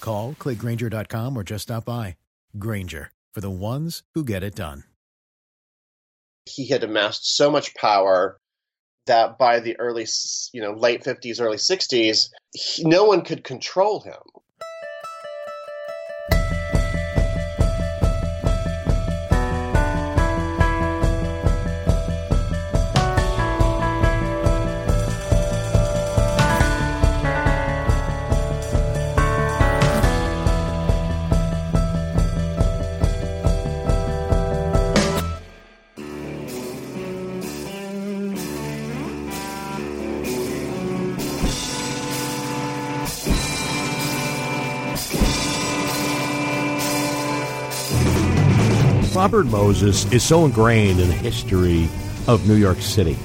Call, clickgranger.com, or just stop by. Grainger, for the ones who get it done. He had amassed so much power that by the early, you know, late 50s, early 60s, he, no one could control him. Robert Moses is so ingrained in the history of New York City.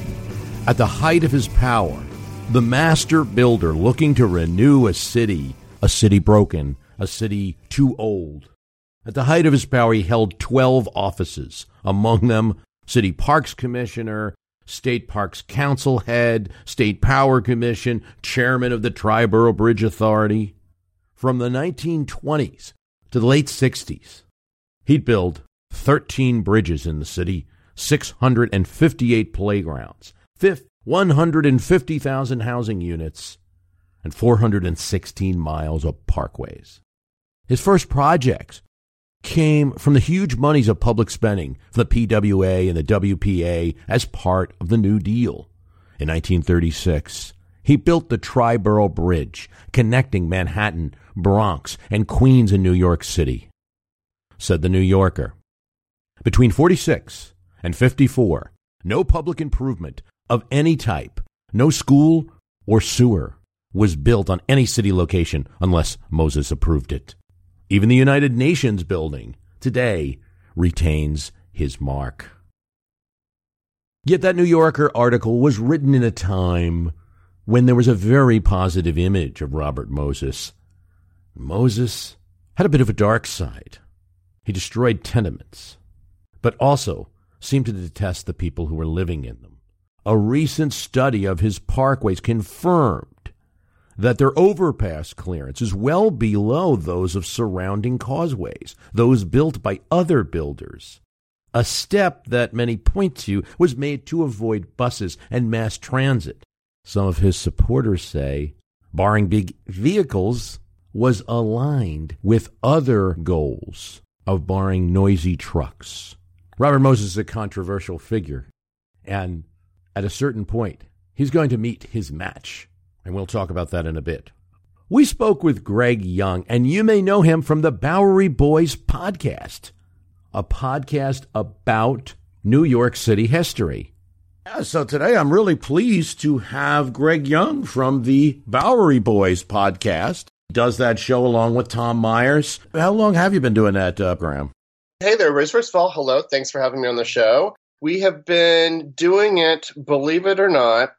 At the height of his power, the master builder looking to renew a city, a city broken, a city too old. At the height of his power, he held 12 offices, among them City Parks Commissioner, State Parks Council Head, State Power Commission, Chairman of the Triborough Bridge Authority. From the 1920s to the late 60s, he'd build 13 bridges in the city, 658 playgrounds, 150,000 housing units, and 416 miles of parkways. His first projects came from the huge monies of public spending from the PWA and the WPA as part of the New Deal. In 1936, he built the Triborough Bridge, connecting Manhattan, Bronx, and Queens in New York City. Said the New Yorker, between 46 and 54, no public improvement of any type, no school or sewer was built on any city location unless Moses approved it. Even the United Nations building today retains his mark. Yet that New Yorker article was written in a time when there was a very positive image of Robert Moses. Moses had a bit of a dark side. He destroyed tenements but also seemed to detest the people who were living in them. A recent study of his parkways confirmed that their overpass clearance is well below those of surrounding causeways, those built by other builders. A step that many point to was made to avoid buses and mass transit. Some of his supporters say, barring big vehicles, was aligned with other goals of barring noisy trucks. Robert Moses is a controversial figure. And at a certain point, he's going to meet his match. And we'll talk about that in a bit. We spoke with Greg Young, and you may know him from the Bowery Boys podcast, a podcast about New York City history. Yeah, so today I'm really pleased to have Greg Young from the Bowery Boys podcast. Does that show along with Tom Meyers? How long have you been doing that, uh, Graham? Hey there, Riz. First of all, hello. Thanks for having me on the show. We have been doing it, believe it or not.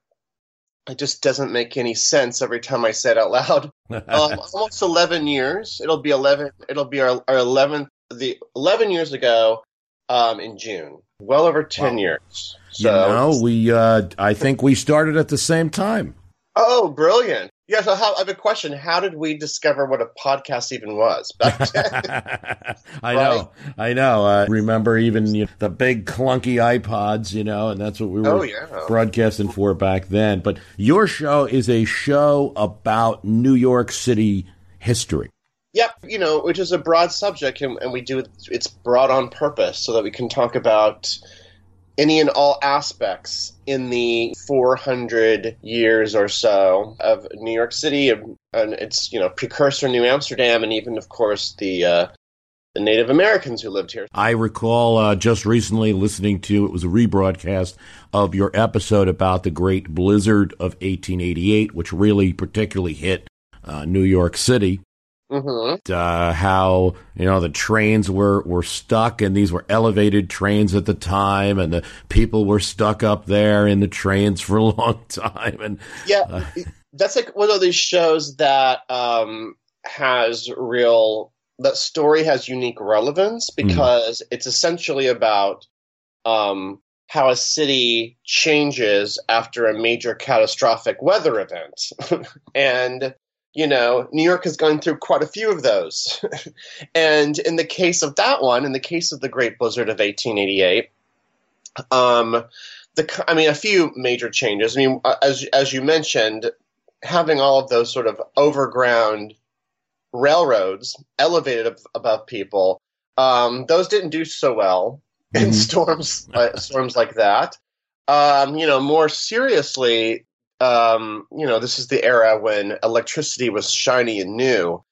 It just doesn't make any sense every time I say it out loud. um, almost 11 years. It'll be 11. It'll be our, our 11th, the 11 years ago um, in June. Well over 10 wow. years. So, you know, we, uh, I think we started at the same time. Oh, brilliant. Yeah, so how, I have a question. How did we discover what a podcast even was back then? I know, I know. I remember even you know, the big clunky iPods, you know, and that's what we oh, were oh, yeah. broadcasting for back then. But your show is a show about New York City history. Yep, you know, which is a broad subject, and, and we do it's broad on purpose so that we can talk about any and all aspects in the 400 years or so of New York City and, its you know precursor New Amsterdam, and even of course the uh, the Native Americans who lived here. I recall uh, just recently listening to it was a rebroadcast of your episode about the Great Blizzard of 1888, which really particularly hit uh, New York City. Mm-hmm. Uh, how you know the trains were were stuck, and these were elevated trains at the time, and the people were stuck up there in the trains for a long time. And yeah, uh, that's like one of these shows that um, has real that story has unique relevance mm-hmm. because mm. it's essentially about um, how a city changes after a major catastrophic weather event, and you know, New York has gone through quite a few of those. and in the case of that one, in the case of the Great Blizzard of 1888, um, the I mean, a few major changes. I mean, as as you mentioned, having all of those sort of overground railroads elevated above people, um, those didn't do so well mm-hmm. in storms uh, storms like that. Um, you know, more seriously, um, you know, this is the era when electricity was shiny and new,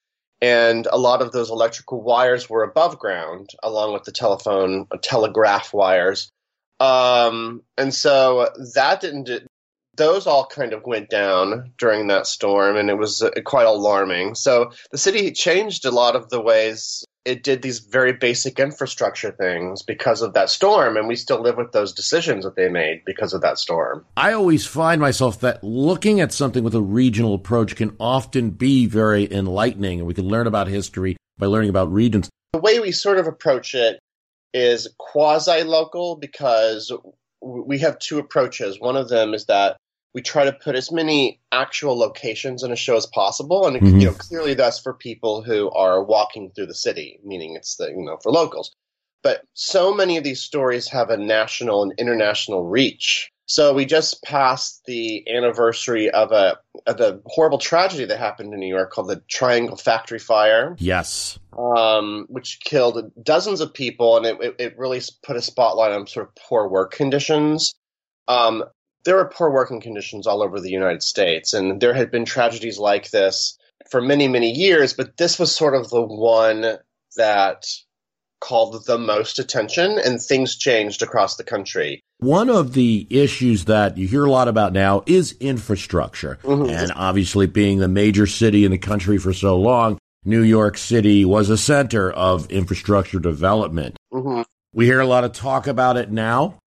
and a lot of those electrical wires were above ground, along with the telephone, telegraph wires. Um, and so that didn't. Those all kind of went down during that storm, and it was uh, quite alarming. So the city changed a lot of the ways it did these very basic infrastructure things because of that storm, and we still live with those decisions that they made because of that storm. I always find myself that looking at something with a regional approach can often be very enlightening, and we can learn about history by learning about regions. The way we sort of approach it is quasi local because we have two approaches. One of them is that we try to put as many actual locations in a show as possible, and mm-hmm. you know clearly that's for people who are walking through the city, meaning it's the you know for locals. But so many of these stories have a national and international reach. So we just passed the anniversary of a of a horrible tragedy that happened in New York called the Triangle Factory Fire. Yes, um, which killed dozens of people, and it, it, it really put a spotlight on sort of poor work conditions. Um, there are poor working conditions all over the United States, and there had been tragedies like this for many, many years, but this was sort of the one that called the most attention, and things changed across the country. One of the issues that you hear a lot about now is infrastructure. Mm-hmm. And obviously, being the major city in the country for so long, New York City was a center of infrastructure development. Mm-hmm. We hear a lot of talk about it now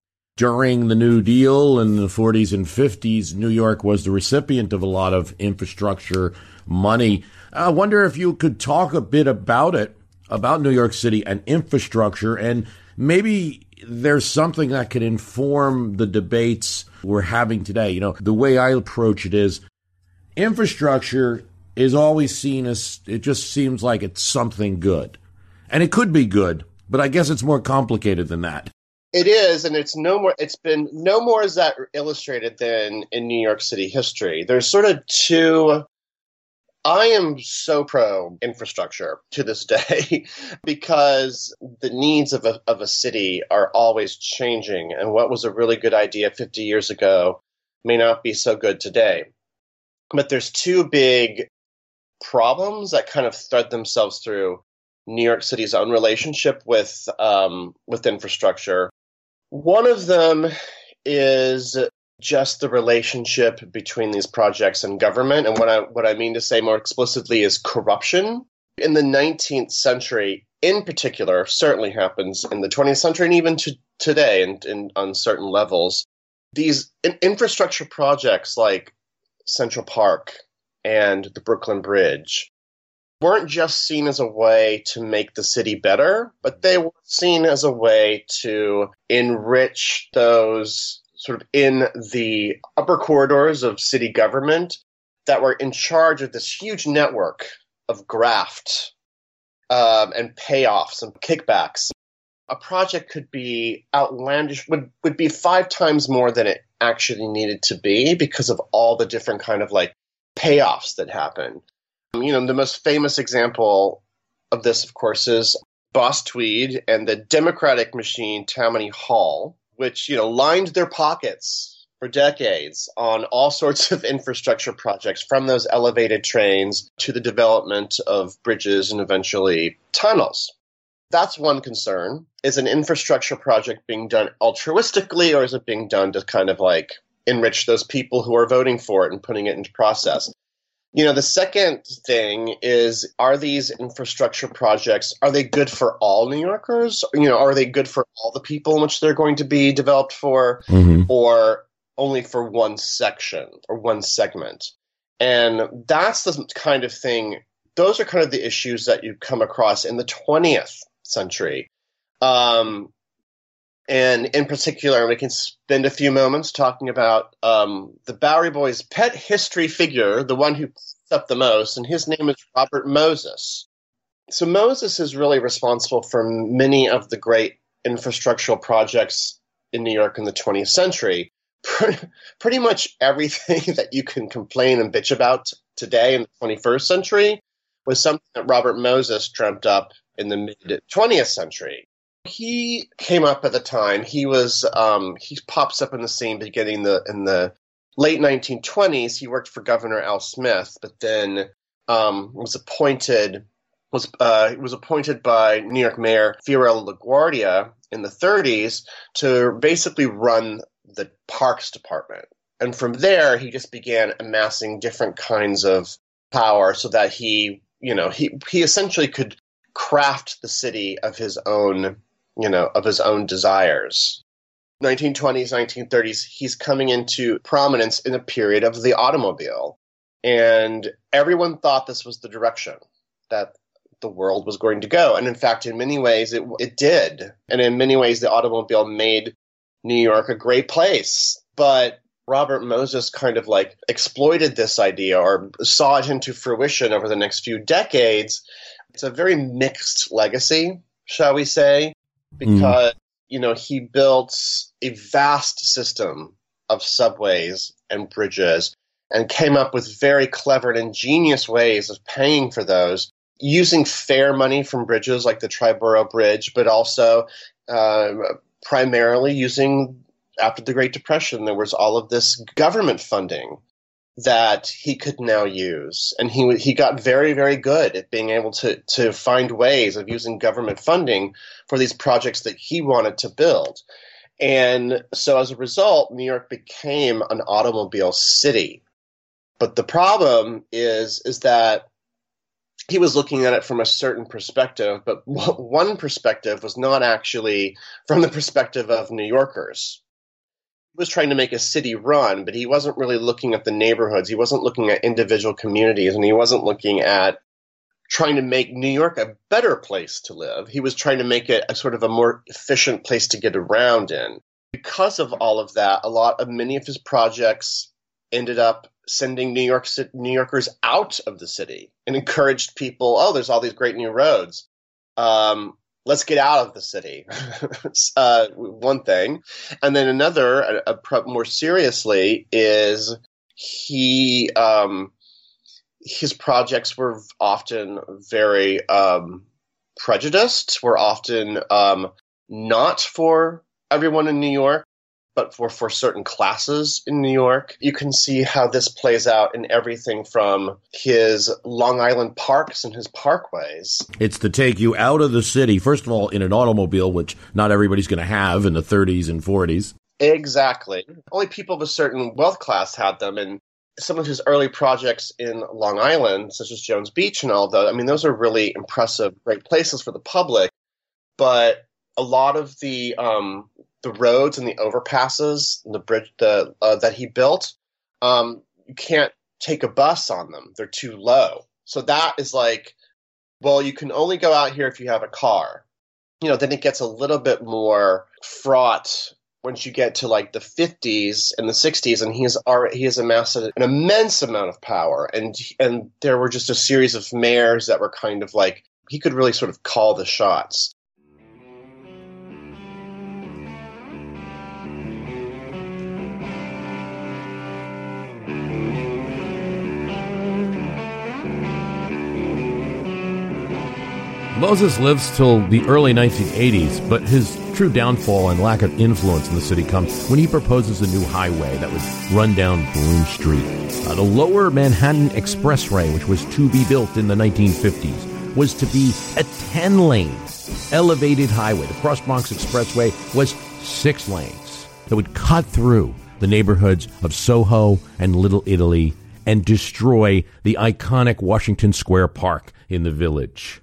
during the New Deal in the 40s and 50s, New York was the recipient of a lot of infrastructure money. I wonder if you could talk a bit about it, about New York City and infrastructure, and maybe there's something that could inform the debates we're having today. You know, the way I approach it is infrastructure is always seen as it just seems like it's something good. And it could be good, but I guess it's more complicated than that. It is, and it's no more. It's been no more is that illustrated than in New York City history. There's sort of two. I am so pro infrastructure to this day because the needs of a, of a city are always changing, and what was a really good idea 50 years ago may not be so good today. But there's two big problems that kind of thread themselves through New York City's own relationship with um, with infrastructure. One of them is just the relationship between these projects and government. And what I, what I mean to say more explicitly is corruption. In the 19th century, in particular, certainly happens in the 20th century and even to today and, and on certain levels. These in- infrastructure projects like Central Park and the Brooklyn Bridge weren't just seen as a way to make the city better, but they were seen as a way to enrich those sort of in the upper corridors of city government that were in charge of this huge network of graft um, and payoffs and kickbacks. A project could be outlandish, would, would be five times more than it actually needed to be because of all the different kind of like payoffs that happen. Um, you know, the most famous example of this, of course, is Boss Tweed and the Democratic machine Tammany Hall, which, you know, lined their pockets for decades on all sorts of infrastructure projects, from those elevated trains to the development of bridges and eventually tunnels. That's one concern. Is an infrastructure project being done altruistically or is it being done to kind of like enrich those people who are voting for it and putting it into process? You know, the second thing is are these infrastructure projects are they good for all New Yorkers? You know, are they good for all the people in which they're going to be developed for Mm-hmm. or only for one section or one segment? And that's the kind of thing those are kind of the issues that you come across in the 20th century. Um, and in particular, we can spend a few moments talking about um, the Bowery Boys' pet history figure, the one who pops up the most, and his name is Robert Moses. So Moses is really responsible for many of the great infrastructural projects in New York in the 20th century. Pretty much everything that you can complain and bitch about today in the 21st century was something that Robert Moses dreamt up in the mid 20th century he came up at the time. He was um, he pops up in the scene beginning the in the late 1920s. He worked for Governor Al Smith, but then um, was appointed was uh, was appointed by New York Mayor Fiorello LaGuardia in the 30s to basically run the Parks Department. And from there, he just began amassing different kinds of power, so that he, you know, he he essentially could craft the city of his own you know, of his own desires. 1920s, 1930s, he's coming into prominence in a period of the automobile. And everyone thought this was the direction that the world was going to go. And in fact, in many ways, it, it did. And in many ways, the automobile made New York a great place. But Robert Moses kind of like exploited this idea or saw it into fruition over the next few decades. It's a very mixed legacy, shall we say because mm. you know he built a vast system of subways and bridges and came up with very clever and ingenious ways of paying for those using fare money from bridges like the Triborough Bridge, but also uh, primarily using after the Great Depression there was all of this government funding that he could now use, and he he got very very good at being able to to find ways of using government funding for these projects that he wanted to build. And so as a result, New York became an automobile city. But the problem is is that he was looking at it from a certain perspective, but one perspective was not actually from the perspective of New Yorkers was trying to make a city run, but he wasn't really looking at the neighborhoods. He wasn't looking at individual communities, and he wasn't looking at trying to make New York a better place to live. He was trying to make it a sort of a more efficient place to get around in. Because of all of that, a lot of many of his projects ended up sending New York New Yorkers out of the city and encouraged people. Oh, there's all these great new roads. Um, let's get out of the city. uh, one thing, and then another, a, a, more seriously, is he um, his projects were often very um, prejudiced. Were often um, not for everyone in New York but for, for certain classes in New York. You can see how this plays out in everything from his Long Island parks and his parkways. It's to take you out of the city, first of all, in an automobile, which not everybody's going to have in the 30s and 40s. Exactly. Only people of a certain wealth class had them, and some of his early projects in Long Island, such as Jones Beach and all that, I mean, those are really impressive, great places for the public. But a lot of the um, the roads and the overpasses, and the bridge the, uh, that he built, um, you can't take a bus on them; they're too low. So that is like, well, you can only go out here if you have a car. You know, then it gets a little bit more fraught once you get to like the 50s and the 60s and he's already he has amassed an immense amount of power and and there were just a series of mayors that were kind of like he could really sort of call the shots Moses lives till the early 1980s, but his true downfall and lack of influence in the city comes when he proposes a new highway that would run down Broome Street. Uh, the Lower Manhattan Expressway, which was to be built in the 1950s, was to be a 10 lane elevated highway. The Cross Bronx Expressway was six lanes that would cut through the neighborhoods of Soho and Little Italy and destroy the iconic Washington Square Park in the village.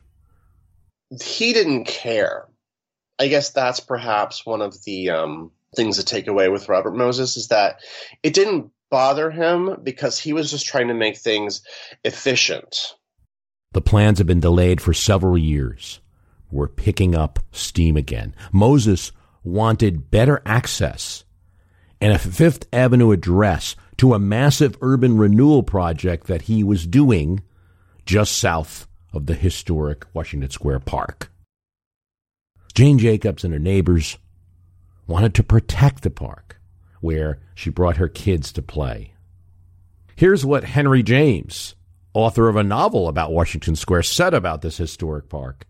He didn't care. I guess that's perhaps one of the um, things to take away with Robert Moses is that it didn't bother him because he was just trying to make things efficient. The plans had been delayed for several years. We're picking up steam again. Moses wanted better access and a Fifth Avenue address to a massive urban renewal project that he was doing just south of the historic Washington Square Park. Jane Jacobs and her neighbors wanted to protect the park where she brought her kids to play. Here's what Henry James, author of a novel about Washington Square, said about this historic park.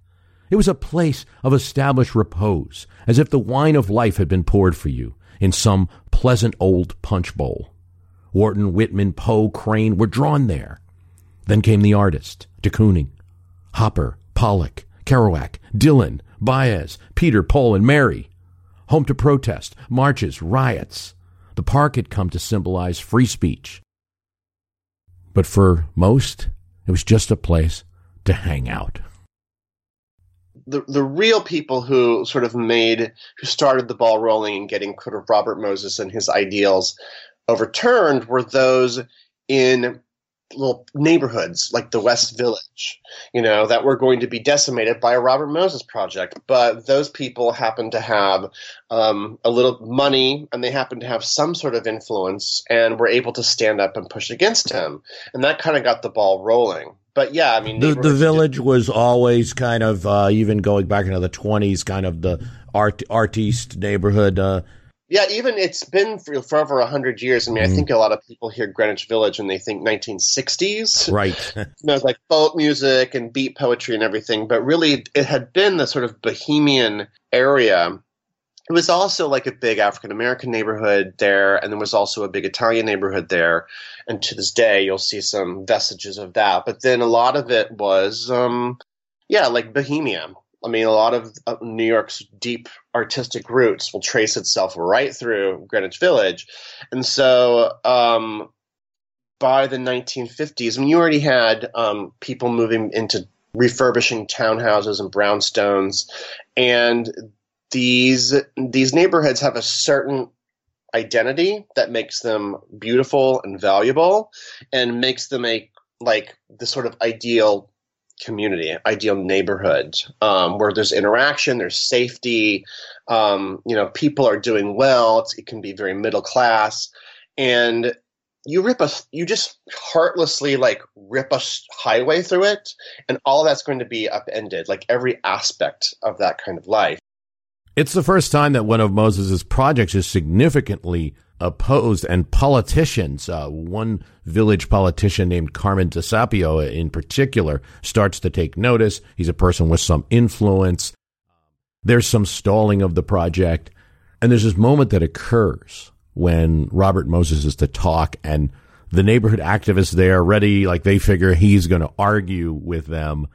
It was a place of established repose, as if the wine of life had been poured for you in some pleasant old punch bowl. Wharton, Whitman, Poe, Crane were drawn there. Then came the artist, de Kooning, Hopper, Pollock, Kerouac, Dylan, Baez, Peter, Paul, and Mary. Home to protest, marches, riots. The park had come to symbolize free speech. But for most, it was just a place to hang out the the real people who sort of made who started the ball rolling and getting sort of Robert Moses and his ideals overturned were those in little neighborhoods like the West Village, you know, that were going to be decimated by a Robert Moses project. But those people happened to have um, a little money and they happened to have some sort of influence and were able to stand up and push against him. And that kind of got the ball rolling but yeah, I mean, the, the village did. was always kind of uh, even going back into the twenties, kind of the art artiste neighborhood. Uh, yeah, even it's been for, for over hundred years. I mean, mm. I think a lot of people hear Greenwich Village and they think 1960s, right? you know, like folk music and beat poetry and everything. But really, it had been the sort of bohemian area it was also like a big African American neighborhood there, and there was also a big Italian neighborhood there. And to this day, you'll see some vestiges of that. But then a lot of it was, um, yeah, like Bohemia. I mean, a lot of New York's deep artistic roots will trace itself right through Greenwich Village. And so um, by the 1950s, I mean, you already had um, people moving into refurbishing townhouses and brownstones. And these these neighborhoods have a certain identity that makes them beautiful and valuable and makes them a like the sort of ideal community, ideal neighborhood um, where there's interaction, there's safety, um, you know, people are doing well. It's, it can be very middle class, and you rip a, you just heartlessly like rip a highway through it, and all that's going to be upended, like every aspect of that kind of life. It's the first time that one of Moses' projects is significantly opposed, and politicians, uh, one village politician named Carmen DeSapio in particular, starts to take notice. He's a person with some influence. There's some stalling of the project. And there's this moment that occurs when Robert Moses is to talk, and the neighborhood activists there are ready, like they figure he's going to argue with them.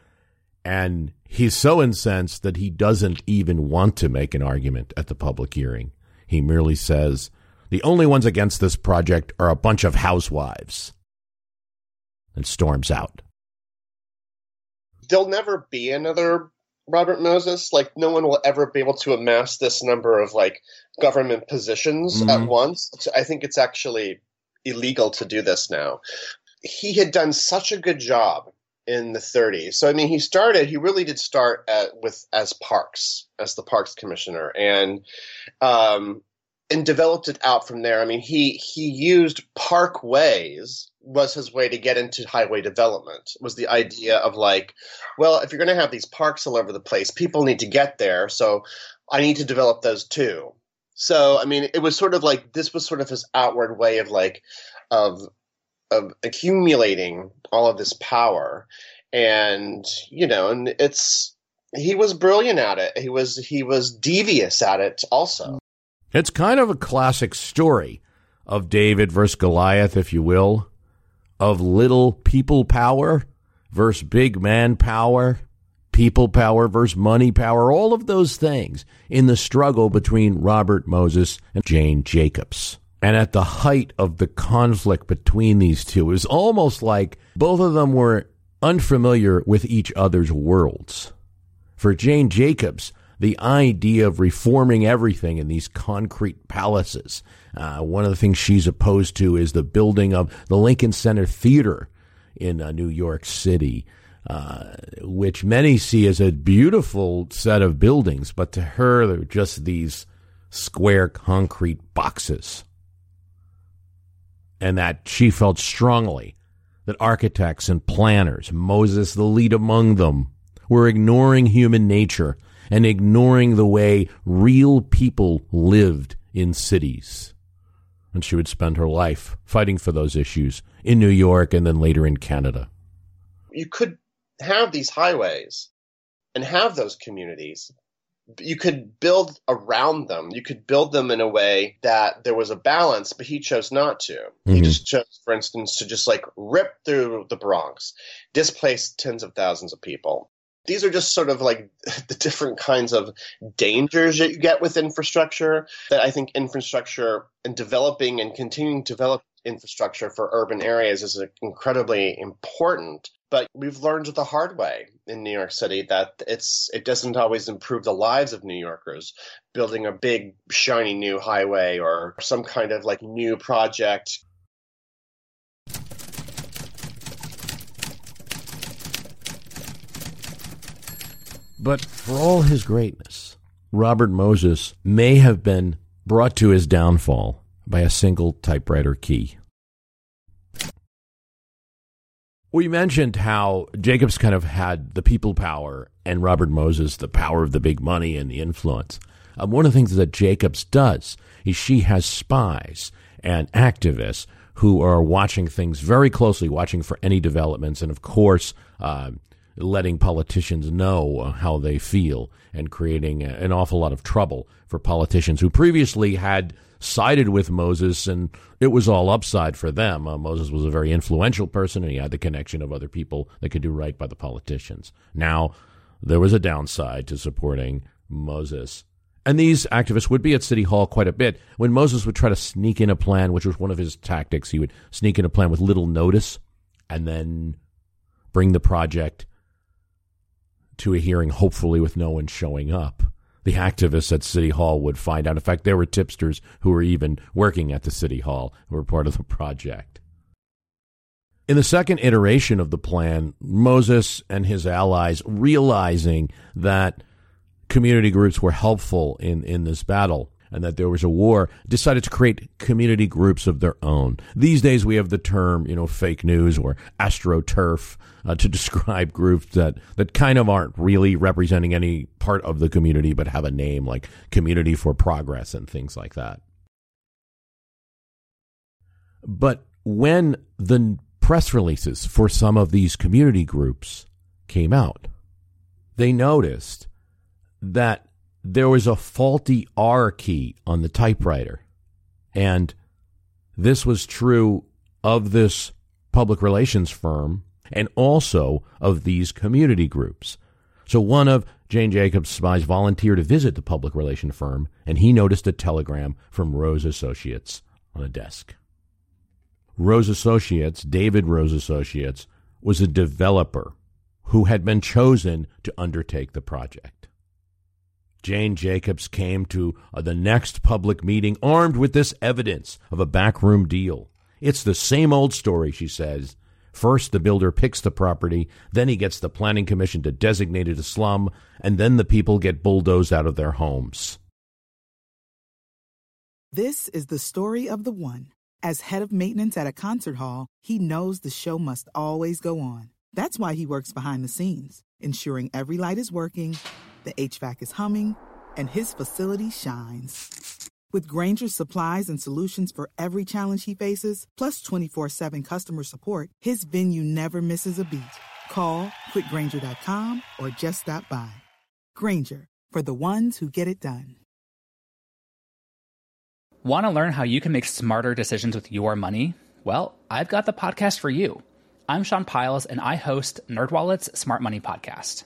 And he's so incensed that he doesn't even want to make an argument at the public hearing. He merely says, the only ones against this project are a bunch of housewives, and storms out. There'll never be another Robert Moses. Like, no one will ever be able to amass this number of, like, government positions mm-hmm. at once. I think it's actually illegal to do this now. He had done such a good job in the 30s. So I mean, he started. He really did start at, with as Parks, as the Parks Commissioner, and um, and developed it out from there. I mean, he he used parkways was his way to get into highway development. Was the idea of like, well, if you're going to have these parks all over the place, people need to get there, so I need to develop those too. So I mean, it was sort of like this was sort of his outward way of like of of accumulating all of this power. And you know and it's he was brilliant at it. He was he was devious at it also. It's kind of a classic story of david versus goliath if you will of little people power versus big man power people power versus money power all of those things in the struggle between robert moses and jane jacobs And at the height of the conflict between these two, it was almost like both of them were unfamiliar with each other's worlds. For Jane Jacobs, the idea of reforming everything in these concrete palaces, uh, one of the things she's opposed to is the building of the Lincoln Center Theater in uh, New York City. Uh, which many see as a beautiful set of buildings, but to her, they're just these square concrete boxes and that she felt strongly that architects and planners, Moses the lead among them, were ignoring human nature and ignoring the way real people lived in cities. And she would spend her life fighting for those issues in New York and then later in Canada. You could have these highways and have those communities you could build around them. You could build them in a way that there was a balance, but he chose not to. Mm-hmm. He just chose, for instance, to just like rip through the Bronx, displace tens of thousands of people. These are just sort of like the different kinds of dangers that you get with infrastructure that I think infrastructure and developing and continuing to develop infrastructure for urban areas is incredibly important but we've learned the hard way in New York City that it's it doesn't always improve the lives of New Yorkers. Building a big shiny new highway or some kind of like new project But for all his greatness, Robert Moses may have been brought to his downfall by a single typewriter key. We mentioned how Jacobs kind of had the people power and Robert Moses the power of the big money and the influence. Um, one of the things that Jacobs does is she has spies and activists who are watching things very closely, watching for any developments, and of course, uh, letting politicians know how they feel and creating an awful lot of trouble for politicians who previously had sided with Moses, and it was all upside for them. Uh, Moses was a very influential person, and he had the connection of other people that could do right by the politicians. Now, there was a downside to supporting Moses. And these activists would be at City Hall quite a bit. When Moses would try to sneak in a plan, which was one of his tactics, he would sneak in a plan with little notice and then bring the project to a hearing, hopefully with no one showing up the activists at City Hall would find out. In fact, there were tipsters who were even working at the City Hall who were part of the project. In the second iteration of the plan, Moses and his allies, realizing that community groups were helpful in, in this battle, and that there was a war, decided to create community groups of their own. These days we have the term, you know, fake news or astroturf uh, to describe groups that, that kind of aren't really representing any part of the community but have a name like Community for Progress and things like that. But when the press releases for some of these community groups came out, they noticed that there was a faulty R key on the typewriter. And this was true of this public relations firm and also of these community groups. So one of Jane Jacobs' spies volunteered to visit the public relation firm, and he noticed a telegram from Rose Associates on a desk. Rose Associates, David Rose Associates, was a developer who had been chosen to undertake the project. Jane Jacobs came to uh, the next public meeting armed with this evidence of a backroom deal. It's the same old story, she says. First, the builder picks the property, then he gets the planning commission to designate it a slum, and then the people get bulldozed out of their homes. This is the story of the one. As head of maintenance at a concert hall, he knows the show must always go on. That's why he works behind the scenes, ensuring every light is working the HVAC is humming, and his facility shines. With Grainger's supplies and solutions for every challenge he faces, plus 24 7 customer support, his venue never misses a beat. Call quickgranger.com or just stop by. Grainger, for the ones who get it done. Want to learn how you can make smarter decisions with your money? Well, I've got the podcast for you. I'm Sean Pyles, and I host NerdWallet's Smart Money Podcast.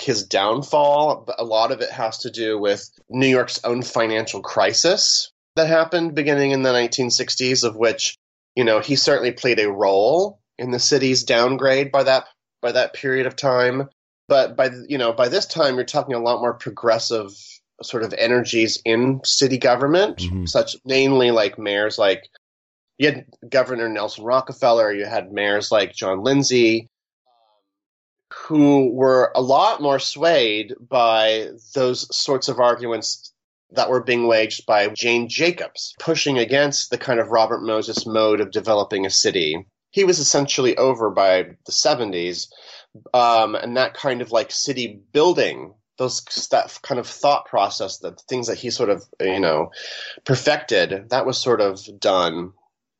his downfall, but a lot of it has to do with New York's own financial crisis that happened beginning in the 1960s, of which, you know, he certainly played a role in the city's downgrade by that by that period of time. But by you know by this time, you're talking a lot more progressive sort of energies in city government, mm-hmm. such mainly like mayors like you had Governor Nelson Rockefeller, you had mayors like John Lindsay, who were a lot more swayed by those sorts of arguments that were being waged by Jane Jacobs, pushing against the kind of Robert Moses mode of developing a city. He was essentially over by the 70s, um, and that kind of like city building those that kind of thought process, the things that he sort of you know perfected, that was sort of done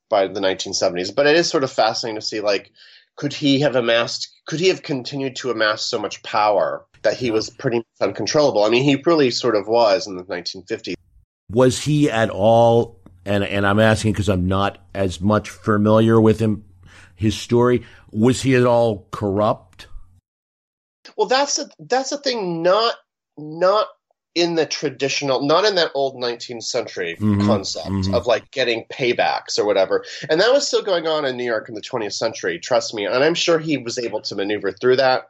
by the 1970s. But it is sort of fascinating to see like could he have amassed could he have continued to amass so much power that he was pretty much uncontrollable? I mean, he really sort of was in the 1950s. Was he at all? And and I'm asking because I'm not as much familiar with him, his story. Was he at all corrupt? Well, that's a, that's the thing. Not not in the traditional, not in that old 19th century mm-hmm, concept mm-hmm. of like getting paybacks or whatever. And that was still going on in New York in the 20th century, trust me. And I'm sure he was able to maneuver through that.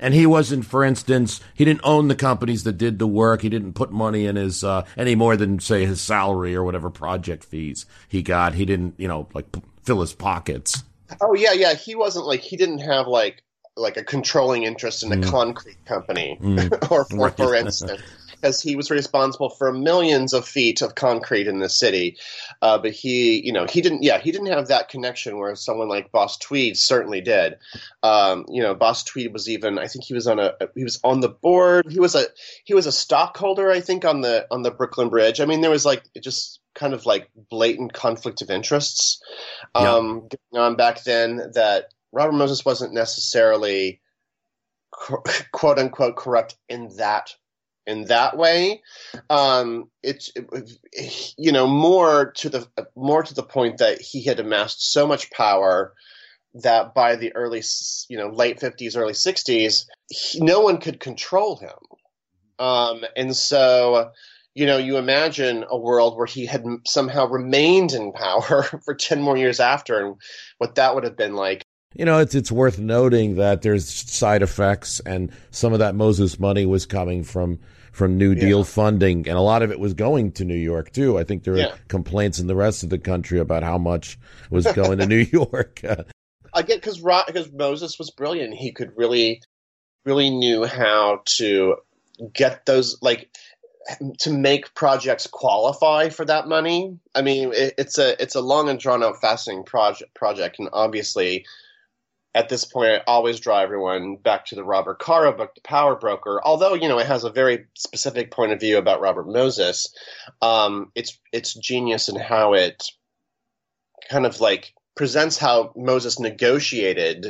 And he wasn't, for instance, he didn't own the companies that did the work. He didn't put money in his, uh, any more than, say, his salary or whatever project fees he got. He didn't, you know, like fill his pockets. Oh, yeah, yeah. He wasn't like, he didn't have like, like a controlling interest in a mm. concrete company, mm. or for, for instance because he was responsible for millions of feet of concrete in the city. Uh, but he, you know, he didn't. Yeah, he didn't have that connection where someone like Boss Tweed certainly did. Um, you know, Boss Tweed was even. I think he was on a. He was on the board. He was a. He was a stockholder. I think on the on the Brooklyn Bridge. I mean, there was like just kind of like blatant conflict of interests um, going on back then that Robert Moses wasn't necessarily quote unquote corrupt in that in that way. Um, it's it, you know more to the more to the point that he had amassed so much power that by the early you know late 50s early 60s he, no one could control him um, and so you know you imagine a world where he had somehow remained in power for 10 more years after and what that would have been like you know, it's it's worth noting that there's side effects, and some of that Moses money was coming from from New Deal funding, and a lot of it was going to New York too. I think there were yeah. complaints in the rest of the country about how much was going to New York. I get because because Moses was brilliant. He could really, really knew how to get those like to make projects qualify for that money. I mean, it, it's a it's a long and drawn out, fascinating project project, and obviously at this point, I always draw everyone back to the Robert Caro book, The Power Broker. Although you know it has a very specific point of view about Robert Moses, um, it's it's genius in how it kind of like presents how Moses negotiated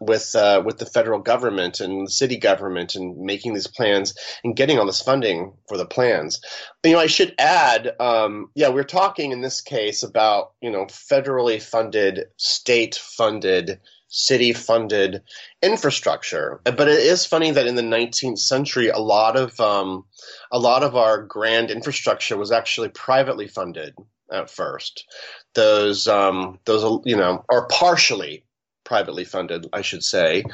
with uh, with the federal government and the city government and making these plans and getting all this funding for the plans. You know, I should add, um, yeah, we're talking in this case about you know federally funded, state funded city funded infrastructure. But it is funny that in the 19th century, a lot of um, a lot of our grand infrastructure was actually privately funded at first. Those um, those you know are partially privately funded, I should say.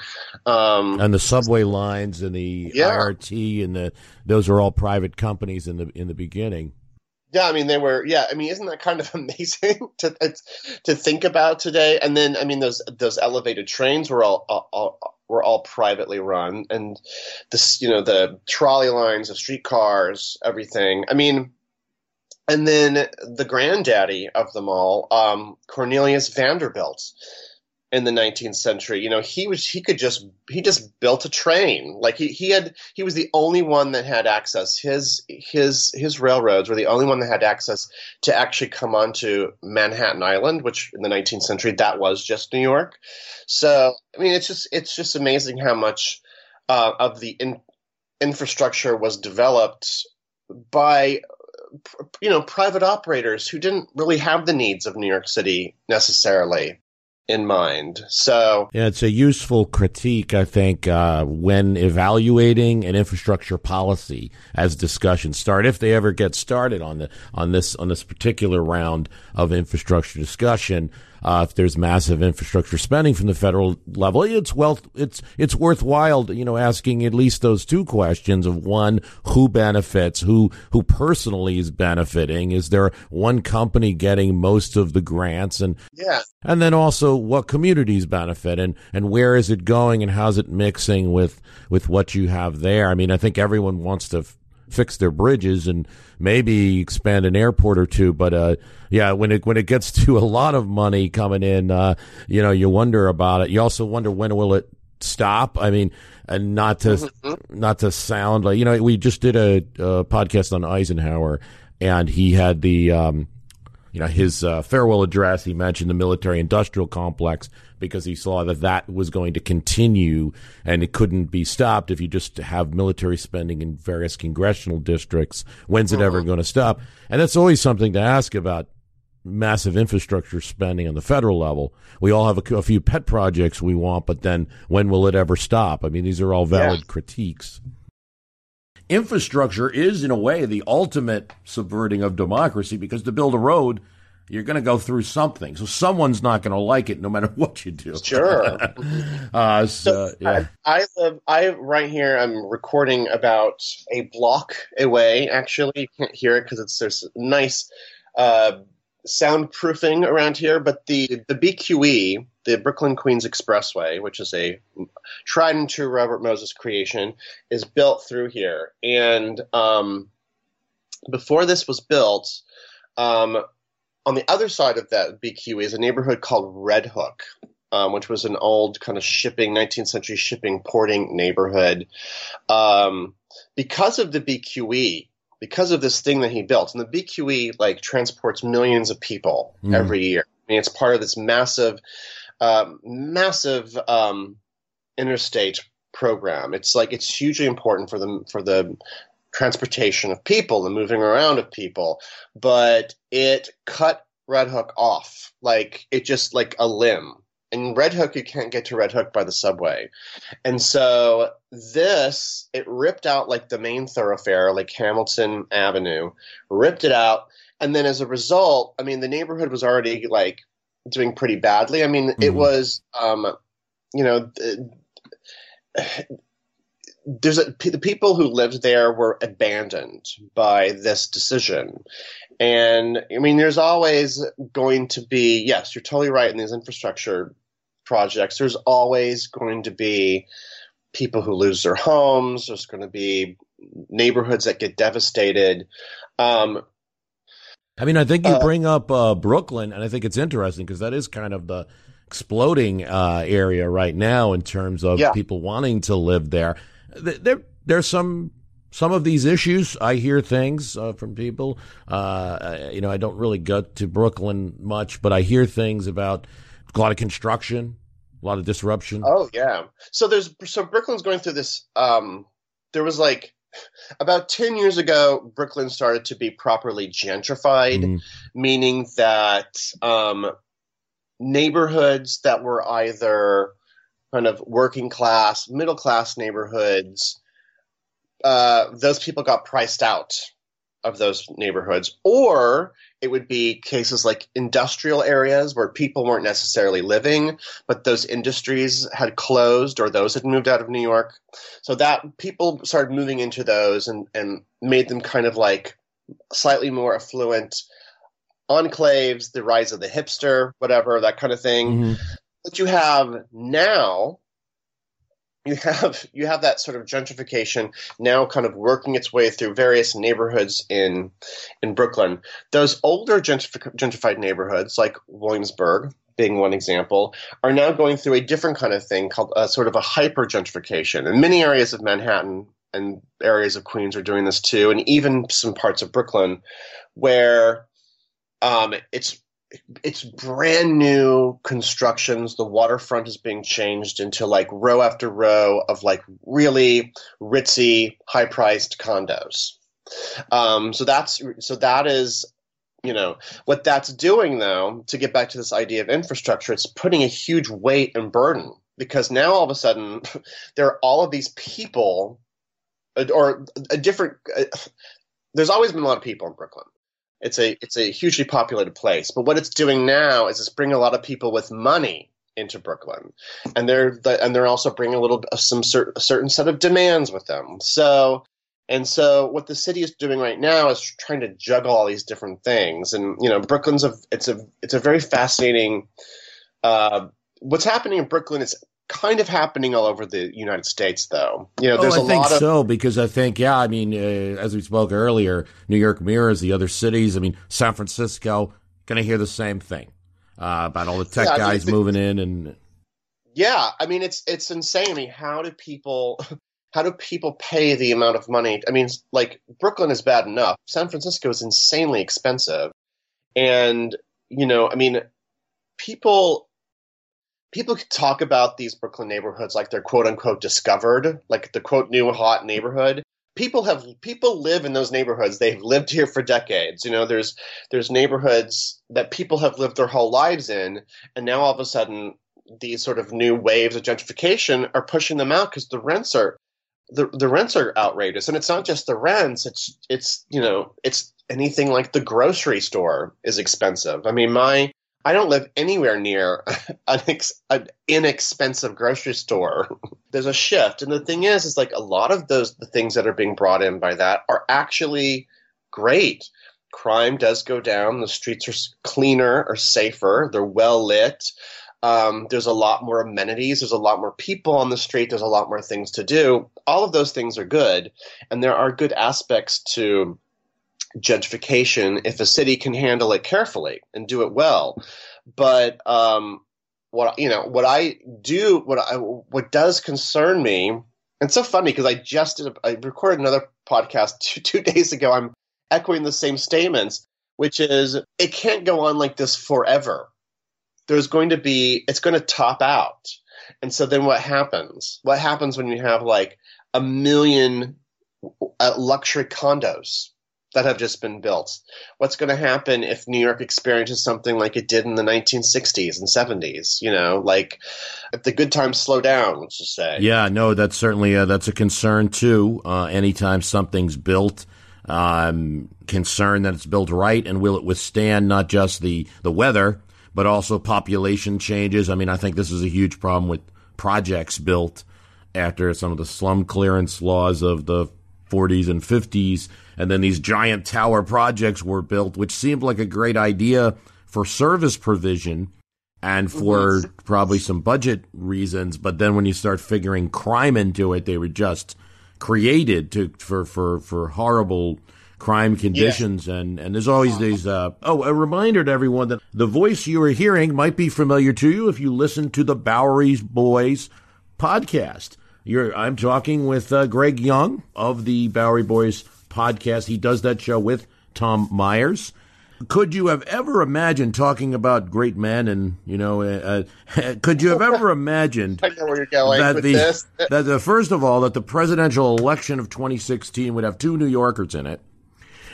Um, and the subway lines and the yeah. IRT and the those are all private companies in the in the beginning. Yeah, I mean they were. Yeah, I mean, isn't that kind of amazing to to think about today? And then, I mean, those those elevated trains were all, all, were all privately run, and this, you know, the trolley lines, the streetcars, everything. I mean, and then the granddaddy of them all, um, Cornelius Vanderbilt in the 19th century. You know, he was he could just he just built a train. Like he he had he was the only one that had access. His his his railroads were the only one that had access to actually come onto Manhattan Island, which in the 19th century that was just New York. So I mean, it's just it's just amazing how much uh, of the in, infrastructure was developed by you know private operators who didn't really have the needs of New York City necessarily in mind. So yeah, it's a useful critique, I think, uh, when evaluating an infrastructure policy as discussions start, if they ever get started on the on this on this particular round of infrastructure discussion uh, if there's massive infrastructure spending from the federal level, it's well, it's it's worthwhile, you know, asking at least those two questions of one, who benefits, who who personally is benefiting, is there one company getting most of the grants, and yeah, and then also what communities benefit, and and where is it going, and how's it mixing with with what you have there? I mean, I think everyone wants to fix their bridges and maybe expand an airport or two. But uh, yeah, when it when it gets to a lot of money coming in, uh, you know, you wonder about it. You also wonder when will it stop. I mean, and not to mm-hmm. not to sound like you know, we just did a, a podcast on Eisenhower, and he had the. Um, you know his uh, farewell address he mentioned the military industrial complex because he saw that that was going to continue and it couldn't be stopped if you just have military spending in various congressional districts. When's it ever uh-huh. going to stop? And that's always something to ask about massive infrastructure spending on the federal level. We all have a, a, few pet projects we want, but then when will it ever stop? I mean, these are all valid yeah. critiques. Infrastructure is, in a way, the ultimate subverting of democracy because to build a road, you're going to go through something. So someone's not going to like it no matter what you do. Sure. uh, so, yeah. I, I, live, I, right here, I'm recording about a block away. Actually, you can't hear it because it's there's nice uh, soundproofing around here. But the, the BQE, the Brooklyn Queens Expressway, which is a tried and true Robert Moses creation, is built through here. And um, before this was built, um, on the other side of that BQ is a neighborhood called Red Hook, um, which was an old kind of shipping, 19th century shipping porting neighborhood. Um, because of the BQE, because of this thing that he built, and the BQE like transports millions of people mm. every year. I mean, it's part of this massive, uh, massive um, interstate program. It's like it's hugely important for the for the transportation of people, the moving around of people, but it cut Red Hook off. Like it just like a limb. In Red Hook, you can't get to Red Hook by the subway. And so this, it ripped out like the main thoroughfare, like Hamilton Avenue, ripped it out. And then as a result, I mean, the neighborhood was already like doing pretty badly. I mean, mm-hmm. it was, um, you know, there's a, the people who lived there were abandoned by this decision. And I mean, there's always going to be, yes, you're totally right in these infrastructure projects. There's always going to be people who lose their homes. There's going to be neighborhoods that get devastated. Um, I mean, I think you uh, bring up uh, Brooklyn, and I think it's interesting because that is kind of the exploding uh, area right now in terms of yeah. people wanting to live there there there's some some of these issues. I hear things uh, from people. Uh, you know, I don't really go to Brooklyn much, but I hear things about a lot of construction, a lot of disruption. Oh yeah. So there's so Brooklyn's going through this. Um, there was like about 10 years ago, Brooklyn started to be properly gentrified, mm-hmm. meaning that um, neighborhoods that were either kind of working class, middle class neighborhoods, uh, those people got priced out of those neighborhoods. Or it would be cases like industrial areas where people weren't necessarily living, but those industries had closed or those had moved out of New York. So that people started moving into those and, and made them kind of like slightly more affluent enclaves, the rise of the hipster, whatever, that kind of thing. Mm-hmm. What you have now you have you have that sort of gentrification now kind of working its way through various neighborhoods in in Brooklyn. Those older gentrified neighborhoods, like Williamsburg, being one example, are now going through a different kind of thing called sort of a hyper gentrification. And many areas of Manhattan and areas of Queens are doing this too, and even some parts of Brooklyn, where um, it's it's brand new constructions. The waterfront is being changed into like row after row of like really ritzy, high priced condos. Um, so that's so that is you know what that's doing though to get back to this idea of infrastructure it's putting a huge weight and burden because now all of a sudden there are all of these people or a different uh, there's always been a lot of people in brooklyn it's a it's a hugely populated place. But what it's doing now is it's bringing a lot of people with money into Brooklyn, and they're and they're also bringing a little some certain a certain set of demands with them. So and so what the city is doing right now is trying to juggle all these different things. And you know, Brooklyn's a it's a it's a very fascinating. Uh, what's happening in Brooklyn is kind of happening all over the United States, though. You know, there's oh, I a think lot of so because I think, yeah, I mean, uh, as we spoke earlier, New York mirrors the other cities. I mean, San Francisco going to hear the same thing uh, about all the tech yeah, guys I mean, moving in and. Yeah, I mean, it's it's insane. I mean, how do people? How do people pay the amount of money? I mean, like Brooklyn is bad enough. San Francisco is insanely expensive, and you know, I mean, people people talk about these Brooklyn neighborhoods like they're quote unquote discovered, like the quote new hot neighborhood. People have people live in those neighborhoods. They've lived here for decades. You know, there's there's neighborhoods that people have lived their whole lives in, and now all of a sudden these sort of new waves of gentrification are pushing them out because the rents are the the rents are outrageous, and it's not just the rents. It's it's you know it's anything like the grocery store is expensive. I mean, my I don't live anywhere near an, ex- an, inexpensive grocery store. There's a shift, and the thing is, is like a lot of those the things that are being brought in by that are actually great. Crime does go down. The streets are cleaner or safer. They're well lit. Um, there's a lot more amenities. There's a lot more people on the street. There's a lot more things to do. All of those things are good, and there are good aspects to gentrification if a city can handle it carefully and do it well. But um, what you know, what I do, what I, what does concern me, it's so funny because I just did, a, I recorded another podcast two, two days ago. I'm echoing the same statements, which is it can't go on like this forever. There's going to be, it's going to top out. And so then what happens? What happens when you have like a million uh, luxury condos that have just been built. What's going to happen if New York experiences something like it did in the 1960s and 70s? You know, like if the good times slow down, let's just say. Yeah, no, that's certainly a, that's a concern too. Uh, anytime something's built, um, concern that it's built right and will it withstand not just the the weather but also population changes. I mean, I think this is a huge problem with projects built after some of the slum clearance laws of the 40s and 50s and then these giant tower projects were built, which seemed like a great idea for service provision and for mm-hmm. probably some budget reasons. But then when you start figuring crime into it, they were just created to for for for horrible crime conditions yeah. and and there's always these uh, oh a reminder to everyone that the voice you are hearing might be familiar to you if you listen to the Bowery's Boys podcast you're I'm talking with uh, Greg Young of the Bowery Boys podcast. He does that show with Tom Meyers. Could you have ever imagined talking about great men and you know? Uh, uh, could you have ever imagined I know where you're going that the that the first of all that the presidential election of 2016 would have two New Yorkers in it,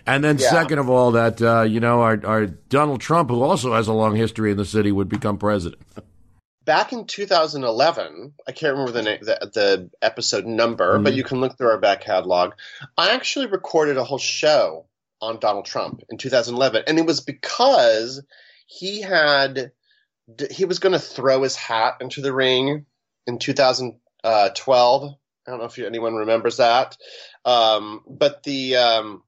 and then yeah. second of all that uh, you know our, our Donald Trump, who also has a long history in the city, would become president. Back in 2011, I can't remember the, the, the episode number, mm-hmm. but you can look through our back catalog. I actually recorded a whole show on Donald Trump in 2011, and it was because he had he was going to throw his hat into the ring in 2012. I don't know if anyone remembers that, um, but the um,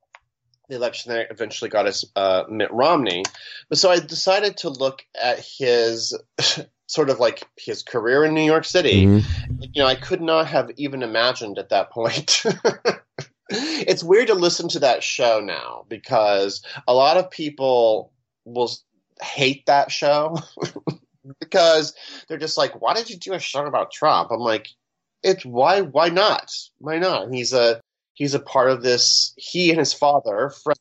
the election that eventually got us uh, Mitt Romney. But so I decided to look at his sort of like his career in New York City. Mm-hmm. You know, I could not have even imagined at that point. it's weird to listen to that show now because a lot of people will hate that show because they're just like, "Why did you do a show about Trump?" I'm like, "It's why? Why not? Why not?" He's a he's a part of this. He and his father, Fred.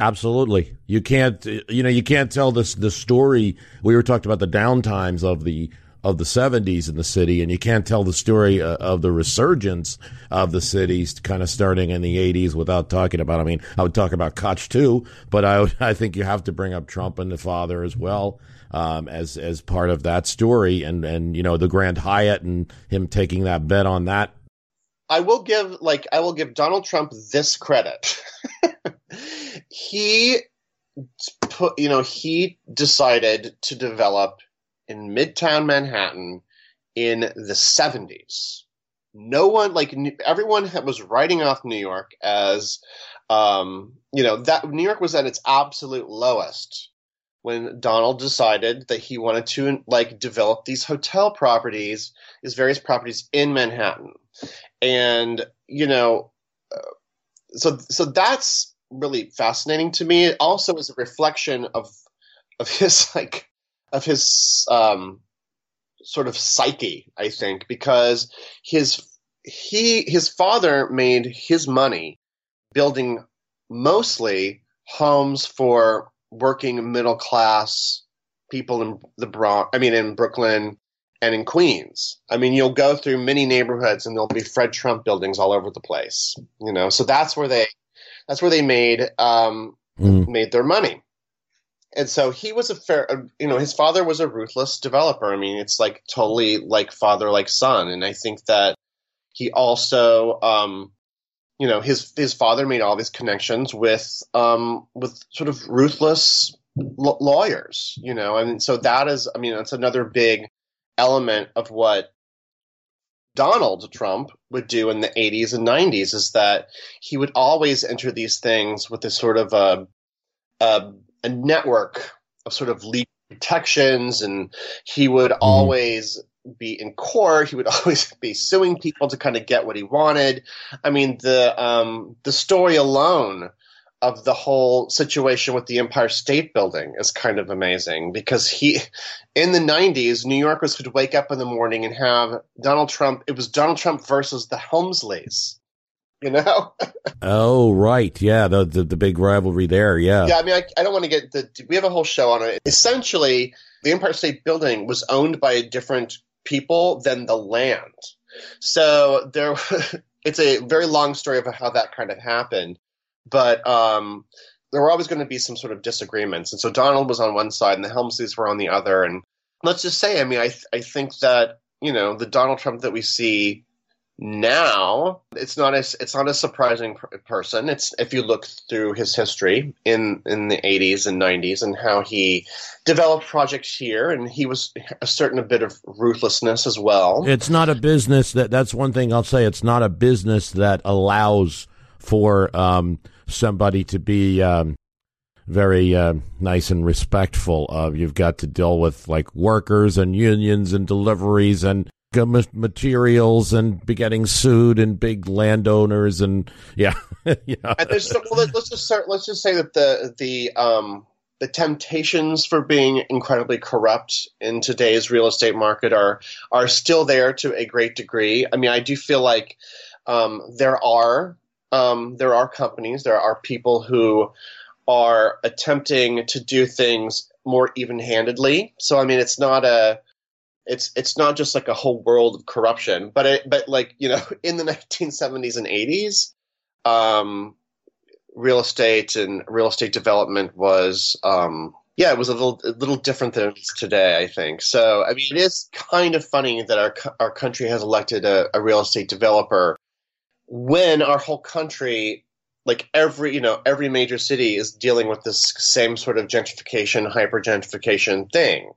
Absolutely, you can't. You know, you can't tell this the story. We were talking about the downtimes of the of the 70s in the city, and you can't tell the story uh, of the resurgence of the cities kind of starting in the 80s without talking about, I mean, I would talk about Koch too, but I, would, I think you have to bring up Trump and the father as well. Um, as as part of that story, and and you know the Grand Hyatt and him taking that bet on that I will give like I will give Donald Trump this credit. he put you know he decided to develop in Midtown Manhattan in the 70s. No one like everyone was writing off New York as um, you know that New York was at its absolute lowest when Donald decided that he wanted to like develop these hotel properties, these various properties in Manhattan and you know, uh, so so that's really fascinating to me. It also is a reflection of of his like of his um, sort of psyche, I think, because his he his father made his money building mostly homes for working middle class people in the Bronx. I mean, in Brooklyn and in Queens. I mean, you'll go through many neighborhoods and there'll be Fred Trump buildings all over the place. You know, so that's where they that's where they made um, mm. made their money. And so he was a fair, uh, you know, his father was a ruthless developer. I mean, it's like totally like father like son. And I think that he also, um, you know, his his father made all these connections with um, with sort of ruthless l- lawyers. You know, and so that is, I mean, that's another big element of what Donald Trump would do in the 80s and 90s is that he would always enter these things with a sort of a, a, a network of sort of legal protections, and he would mm-hmm. always be in court. He would always be suing people to kind of get what he wanted. I mean, the um, the story alone of the whole situation with the Empire State Building is kind of amazing because he, in the 90s, New Yorkers could wake up in the morning and have Donald Trump. It was Donald Trump versus the Helmsleys. You know? oh, right. Yeah. The, the, the, big rivalry there. Yeah. Yeah. I mean, I, I don't want to get the, we have a whole show on it. Essentially, the Empire State Building was owned by different people than the land. So there, it's a very long story of how that kind of happened but um, there were always going to be some sort of disagreements. And so Donald was on one side and the Helmsleys were on the other. And let's just say, I mean, I, th- I think that, you know, the Donald Trump that we see now it's not as it's not a surprising person it's if you look through his history in in the 80s and 90s and how he developed projects here and he was a certain a bit of ruthlessness as well it's not a business that that's one thing i'll say it's not a business that allows for um somebody to be um, very uh, nice and respectful of. You've got to deal with like workers and unions and deliveries and materials and be getting sued and big landowners and yeah, yeah. There's, well, let's just start, let's just say that the the um the temptations for being incredibly corrupt in today's real estate market are are still there to a great degree. I mean, I do feel like um, there are um, there are companies, there are people who are attempting to do things more even-handedly. So I mean, it's not a it's it's not just like a whole world of corruption, but it, but like you know, in the 1970s and 80s, um, real estate and real estate development was um, yeah, it was a little a little different than today, I think. So I mean, it is kind of funny that our our country has elected a, a real estate developer when our whole country like every you know every major city is dealing with this same sort of gentrification hyper gentrification thing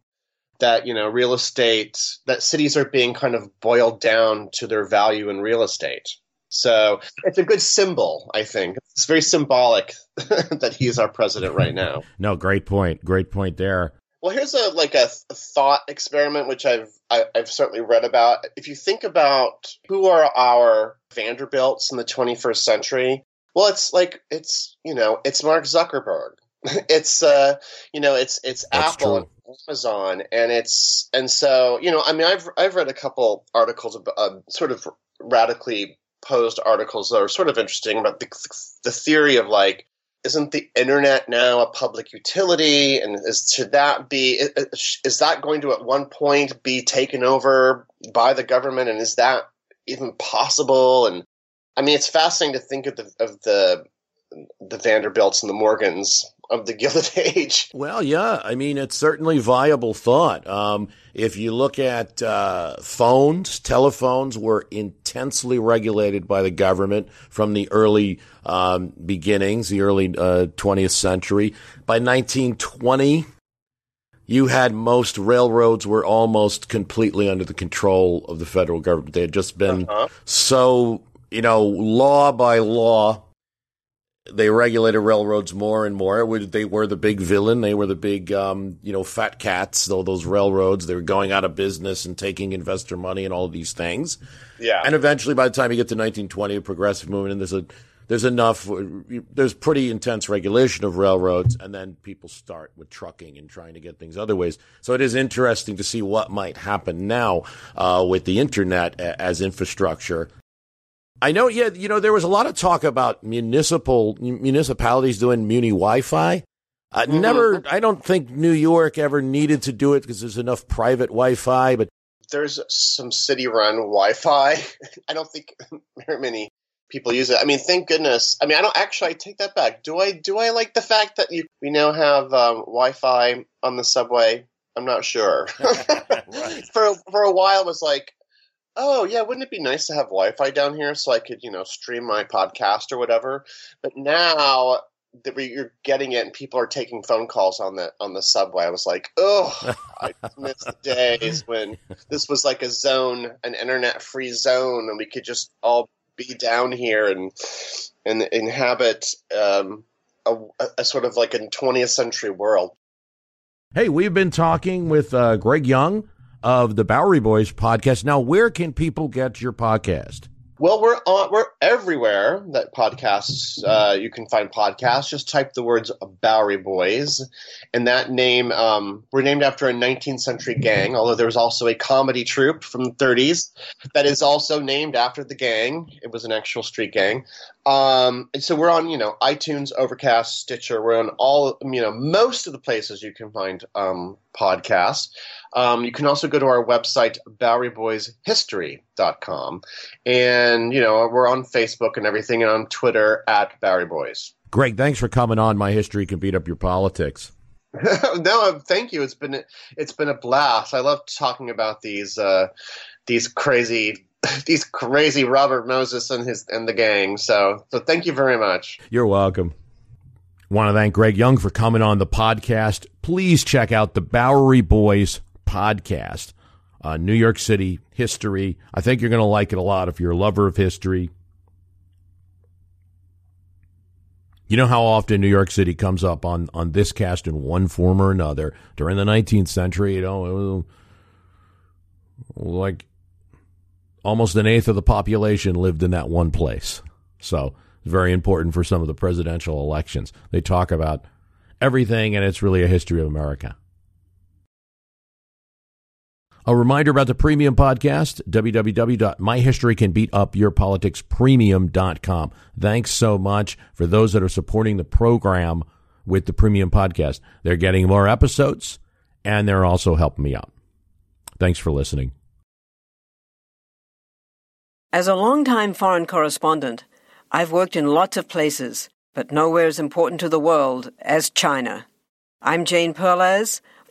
that you know real estate that cities are being kind of boiled down to their value in real estate So it's a good symbol, I think. It's very symbolic that he's our president right now. no, great point. Great point there. Well, here's a like a, a thought experiment which I've I, have i have certainly read about. If you think about who are our Vanderbilts in the 21st century, well, it's like it's you know it's Mark Zuckerberg, it's uh you know it's it's That's Apple true. and Amazon, and it's and so you know I mean I've I've read a couple articles about uh, sort of radically posed articles that are sort of interesting about the, the theory of like isn't the internet now a public utility? And is should that be is that going to at one point be taken over by the government? And is that even possible? And i mean it's fascinating to think of the of the the vanderbilts and the morgans of the Gilded Age. Well, yeah, I mean it's certainly viable thought. Um, if you look at uh, phones, telephones were intensely regulated by the government from the early um, beginnings, the early uh, 20th century. By 1920, you had most railroads were almost completely under the control of the federal government. They had just been uh-huh. so, you know, law by law they regulated railroads more and more. They were the big villain. They were the big, um, you know, fat cats. Though those railroads, they were going out of business and taking investor money and all these things. Yeah. And eventually, by the time you get to 1920, a progressive movement, and there's a there's enough. There's pretty intense regulation of railroads, and then people start with trucking and trying to get things other ways. So it is interesting to see what might happen now uh, with the internet as infrastructure I know, yeah, you know, there was a lot of talk about municipal municipalities doing muni Wi-Fi. Uh, mm-hmm. Never, I don't think New York ever needed to do it because there's enough private Wi-Fi. But there's some city-run Wi-Fi. I don't think very many people use it. I mean, thank goodness. I mean, I don't actually. I take that back. Do I? Do I like the fact that you we now have um, Wi-Fi on the subway? I'm not sure. right. For for a while, it was like oh yeah, wouldn't it be nice to have Wi-Fi down here so I could you know stream my podcast or whatever? But now that you're getting it and people are taking phone calls on the on the subway, I was like, oh, I miss the days when this was like a zone, an internet free zone, and we could just all be down here and and inhabit um, a, a sort of like a 20th century world. Hey, we've been talking with uh, Greg Young of the Bowery Boys podcast. Now, where can people get your podcast? Well, we're on, we're everywhere that podcasts uh, you can find podcasts. Just type the words Bowery Boys, and that name um, we're named after a 19th century gang. Although there was also a comedy troupe from the 30s that is also named after the gang. It was an actual street gang. Um, and so we're on you know iTunes, Overcast, Stitcher. We're on all you know most of the places you can find um, podcasts. Um, you can also go to our website, BoweryBoysHistory.com. And, you know, we're on Facebook and everything and on Twitter at Bowery Boys. Greg, thanks for coming on. My history can beat up your politics. no, thank you. It's been it's been a blast. I love talking about these uh, these crazy these crazy Robert Moses and his and the gang. So so thank you very much. You're welcome. Want to thank Greg Young for coming on the podcast. Please check out the Bowery Boys podcast, uh, New York City history. I think you're going to like it a lot if you're a lover of history. You know how often New York City comes up on, on this cast in one form or another. During the 19th century, you know, like almost an eighth of the population lived in that one place. So it's very important for some of the presidential elections. They talk about everything, and it's really a history of America. A reminder about the premium podcast, www.myhistorycanbeatupyourpoliticspremium.com. Thanks so much for those that are supporting the program with the premium podcast. They're getting more episodes and they're also helping me out. Thanks for listening. As a longtime foreign correspondent, I've worked in lots of places, but nowhere as important to the world as China. I'm Jane Perlez,